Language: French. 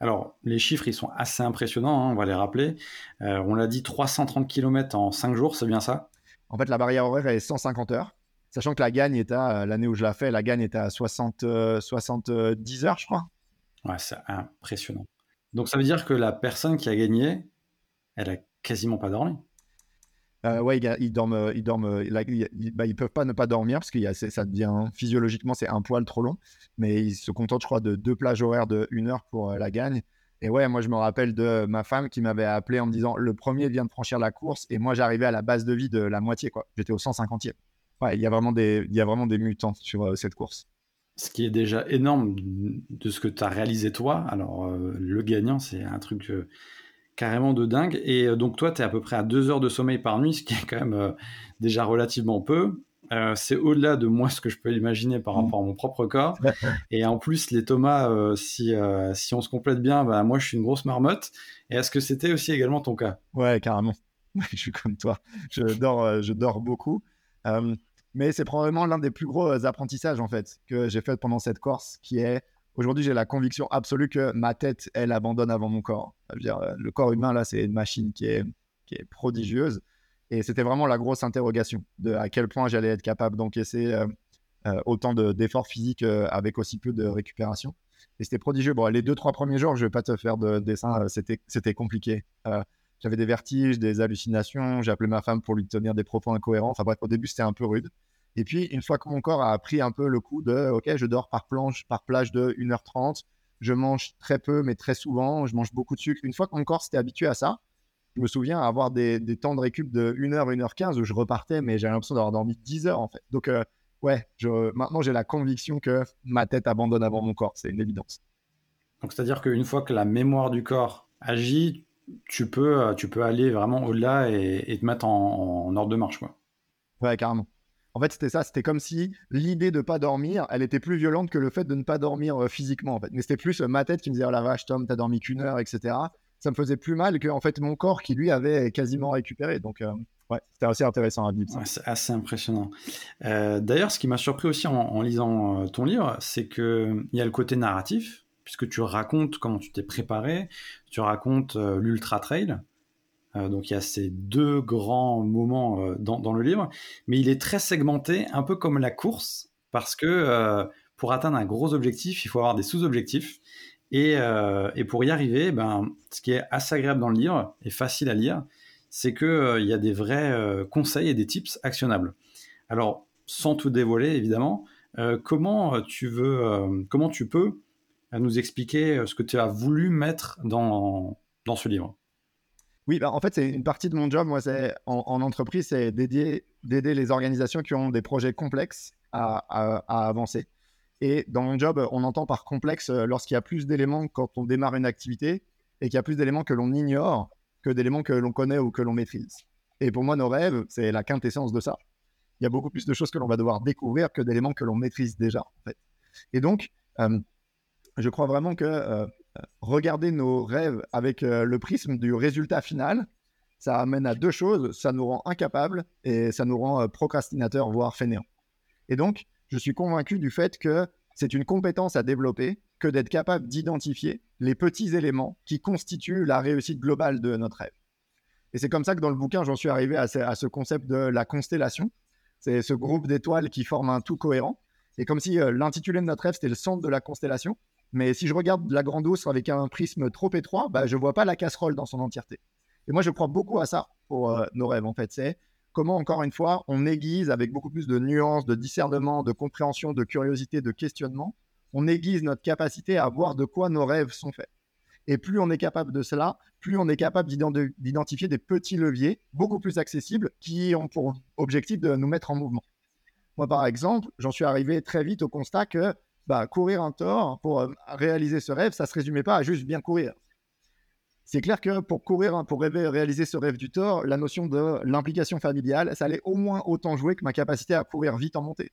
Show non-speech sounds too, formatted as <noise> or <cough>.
Alors, les chiffres, ils sont assez impressionnants, hein, on va les rappeler. Euh, on l'a dit, 330 km en 5 jours, c'est bien ça? En fait, la barrière horaire est 150 heures, sachant que la gagne est à, euh, l'année où je l'ai fait, la gagne est à 60, 70 heures, je crois. Ouais, c'est impressionnant. Donc, ça veut dire que la personne qui a gagné, elle a quasiment pas dormi? Euh, ouais, ils, dorment, ils dorment, ils, bah, ils, peuvent pas ne pas dormir parce que ça devient physiologiquement c'est un poil trop long, mais ils se contentent, je crois, de deux plages horaires de une heure pour euh, la gagne. Et ouais, moi je me rappelle de ma femme qui m'avait appelé en me disant le premier vient de franchir la course et moi j'arrivais à la base de vie de la moitié quoi. J'étais au 150e. Ouais, il y a vraiment des, il y a vraiment des mutants sur euh, cette course. Ce qui est déjà énorme de ce que tu as réalisé toi. Alors le gagnant, c'est un truc carrément de dingue. Et euh, donc toi, tu es à peu près à deux heures de sommeil par nuit, ce qui est quand même euh, déjà relativement peu. Euh, c'est au-delà de moi ce que je peux imaginer par rapport à mon propre corps. <laughs> Et en plus, les Thomas, si, si on se complète bien, bah, moi je suis une grosse marmotte. Et est-ce que c'était aussi également ton cas? Ouais, carrément. <laughs> je suis comme toi. Je dors, je dors beaucoup. mais c'est probablement l'un des plus gros apprentissages en fait que j'ai fait pendant cette course, qui est Aujourd'hui, j'ai la conviction absolue que ma tête, elle abandonne avant mon corps. dire, euh, le corps humain, là, c'est une machine qui est, qui est prodigieuse. Et c'était vraiment la grosse interrogation de à quel point j'allais être capable d'encaisser euh, euh, autant d'efforts physiques avec aussi peu de récupération. Et c'était prodigieux. Bon, les deux, trois premiers jours, je ne vais pas te faire de dessin, c'était compliqué. J'avais des vertiges, des hallucinations. J'ai appelé ma femme pour lui tenir des propos incohérents. Enfin bref, au début, c'était un peu rude. Et puis, une fois que mon corps a pris un peu le coup de OK, je dors par, planche, par plage de 1h30, je mange très peu, mais très souvent, je mange beaucoup de sucre. Une fois que mon corps s'était habitué à ça, je me souviens avoir des, temps de récup de 1h, 1h15 où je repartais, mais j'avais l'impression d'avoir dormi 10 heures en fait. Donc, euh, ouais, je, maintenant j'ai la conviction que ma tête abandonne avant mon corps, c'est une évidence. Donc, c'est-à-dire qu'une fois que la mémoire du corps agit, tu peux, euh, tu peux aller vraiment au-delà et, te mettre en, en ordre de marche. Quoi. Ouais, carrément. En fait, c'était ça. C'était comme si l'idée de pas dormir, elle était plus violente que le fait de ne pas dormir euh, physiquement. En fait. Mais c'était plus euh, ma tête qui me disait Oh la vache, Tom, t'as dormi qu'une heure, etc. Ça me faisait plus mal que en fait mon corps qui lui avait quasiment récupéré. Donc, euh, ouais, c'était assez intéressant à vivre. c'est assez impressionnant. D'ailleurs, ce qui m'a surpris aussi en, lisant ton livre, c'est qu'il y a le côté narratif, puisque tu racontes comment tu t'es préparé, tu racontes l'ultra trail. Euh, donc il y a ces deux grands moments euh, dans, le livre, mais il est très segmenté, un peu comme la course, parce que euh, pour atteindre un gros objectif, il faut avoir des sous-objectifs. Et, pour y arriver, ben, ce qui est assez agréable dans le livre et facile à lire, c'est qu'il y a des vrais conseils et des tips actionnables. Alors, sans tout dévoiler, évidemment, comment, tu veux, comment tu peux nous expliquer ce que tu as voulu mettre dans ce livre? Oui, bah, en fait, c'est une partie de mon job, moi, c'est en, entreprise, c'est d'aider les organisations qui ont des projets complexes à, avancer. Et dans mon job, on entend par complexe euh, lorsqu'il y a plus d'éléments quand on démarre une activité et qu'il y a plus d'éléments que l'on ignore que d'éléments que l'on connaît ou que l'on maîtrise. Et pour moi, nos rêves, c'est la quintessence de ça. Il y a beaucoup plus de choses que l'on va devoir découvrir que d'éléments que l'on maîtrise déjà. Et donc, euh, je crois vraiment que euh, regarder nos rêves avec euh, le prisme du résultat final, ça amène à deux choses. Ça nous rend incapables et ça nous rend euh, procrastinateurs, voire fainéants. Et donc, je suis convaincu du fait que c'est une compétence à développer que d'être capable d'identifier les petits éléments qui constituent la réussite globale de notre rêve. Et c'est comme ça que dans le bouquin, j'en suis arrivé à ce, concept de la constellation. C'est ce groupe d'étoiles qui forment un tout cohérent. Et comme si euh, l'intitulé de notre rêve, c'était le centre de la constellation. Mais si je regarde la grande ours avec un prisme trop étroit, bah, je ne vois pas la casserole dans son entièreté. Et moi, je crois beaucoup à ça pour euh, nos rêves, en fait. C'est comment, encore une fois, on aiguise avec beaucoup plus de nuances, de discernement, de compréhension, de curiosité, de questionnement. On aiguise notre capacité à voir de quoi nos rêves sont faits. Et plus on est capable de cela, plus on est capable d'identifier des petits leviers beaucoup plus accessibles qui ont pour objectif de nous mettre en mouvement. Moi, par exemple, j'en suis arrivé très vite au constat que bah, courir un tort pour euh, réaliser ce rêve, ça ne se résumait pas à juste bien courir. C'est clair que pour courir, pour rêver, réaliser ce rêve du tort, la notion de l'implication familiale, ça allait au moins autant jouer que ma capacité à courir vite en montée.